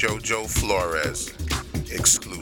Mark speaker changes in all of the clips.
Speaker 1: JoJo Flores exclusive.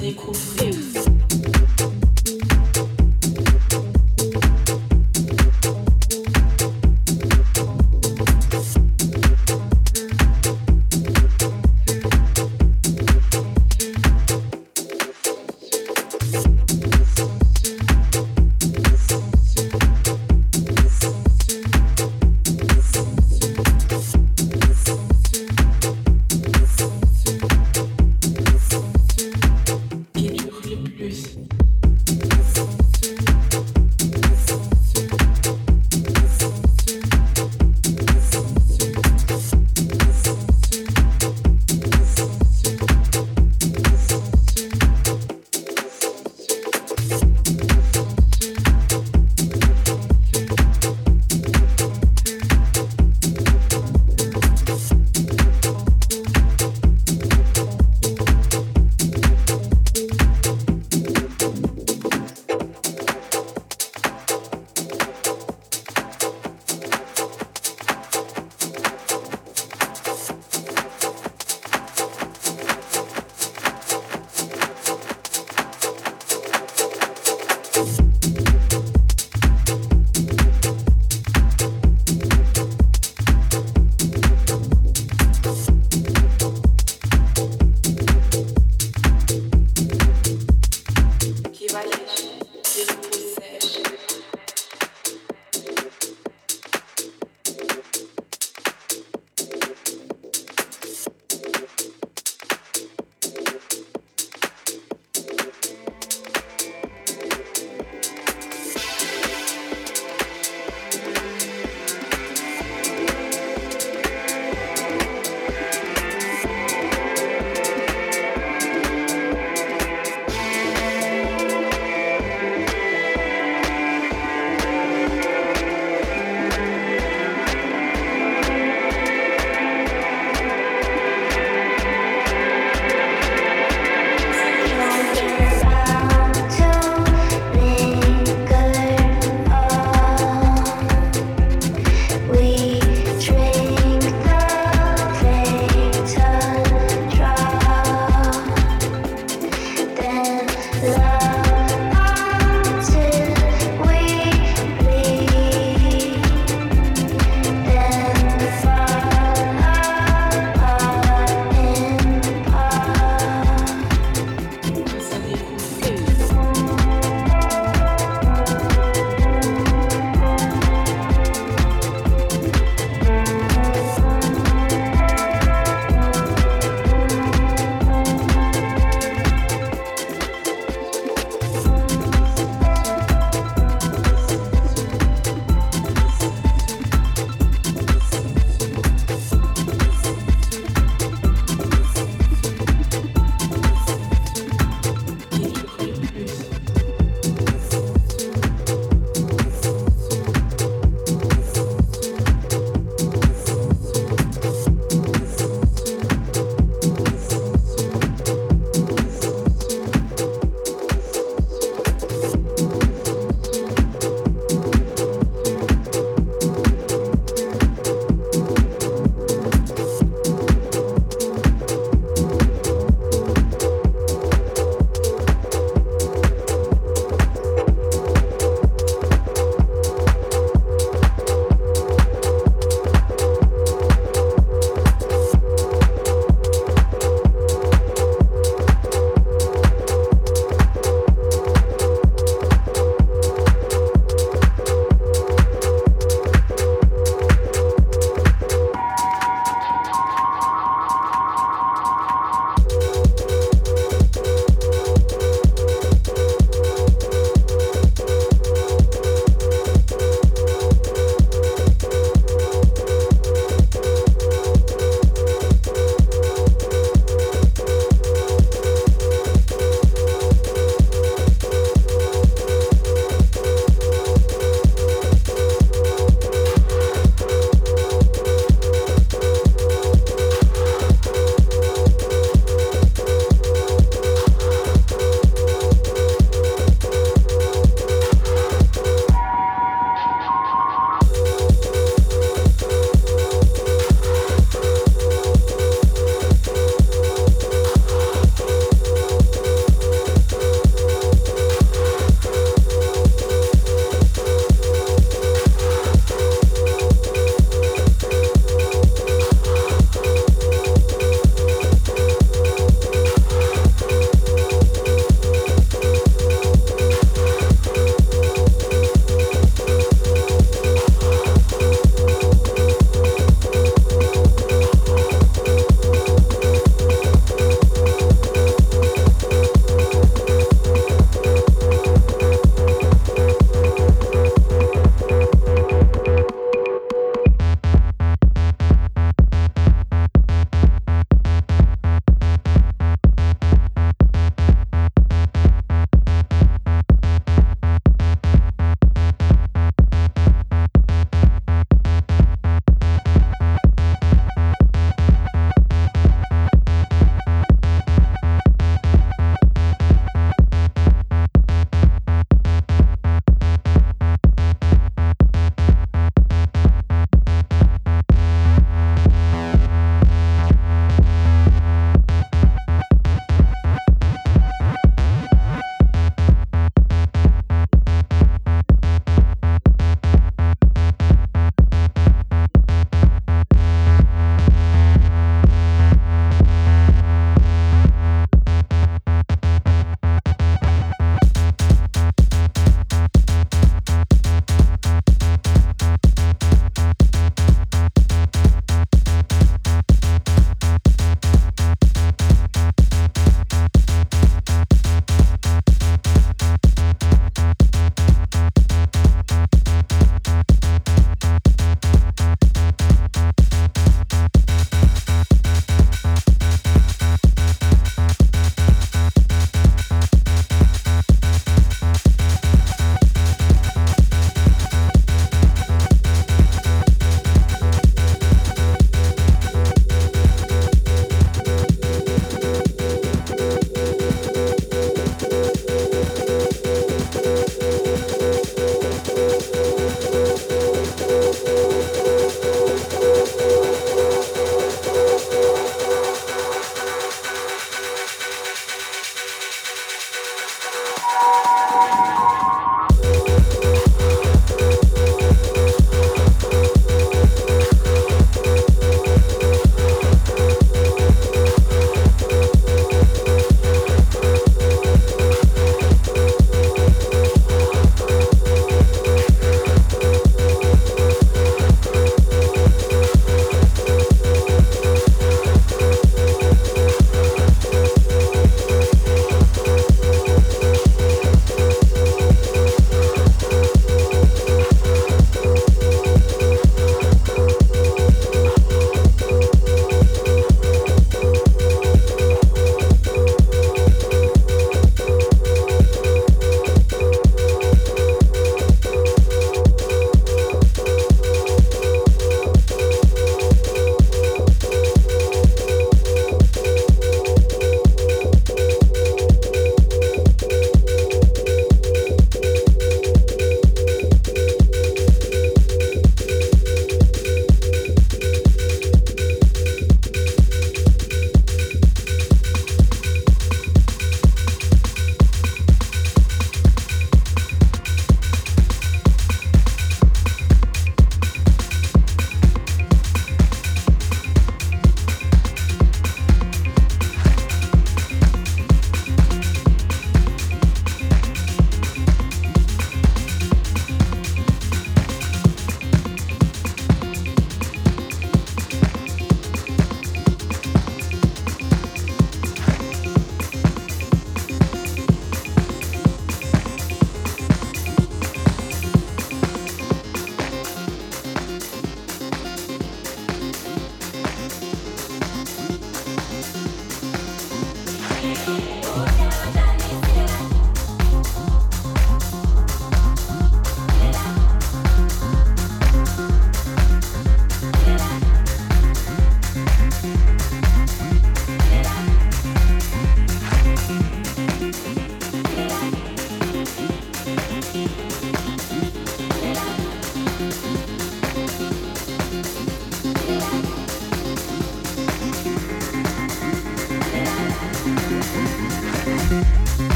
Speaker 2: découvrir.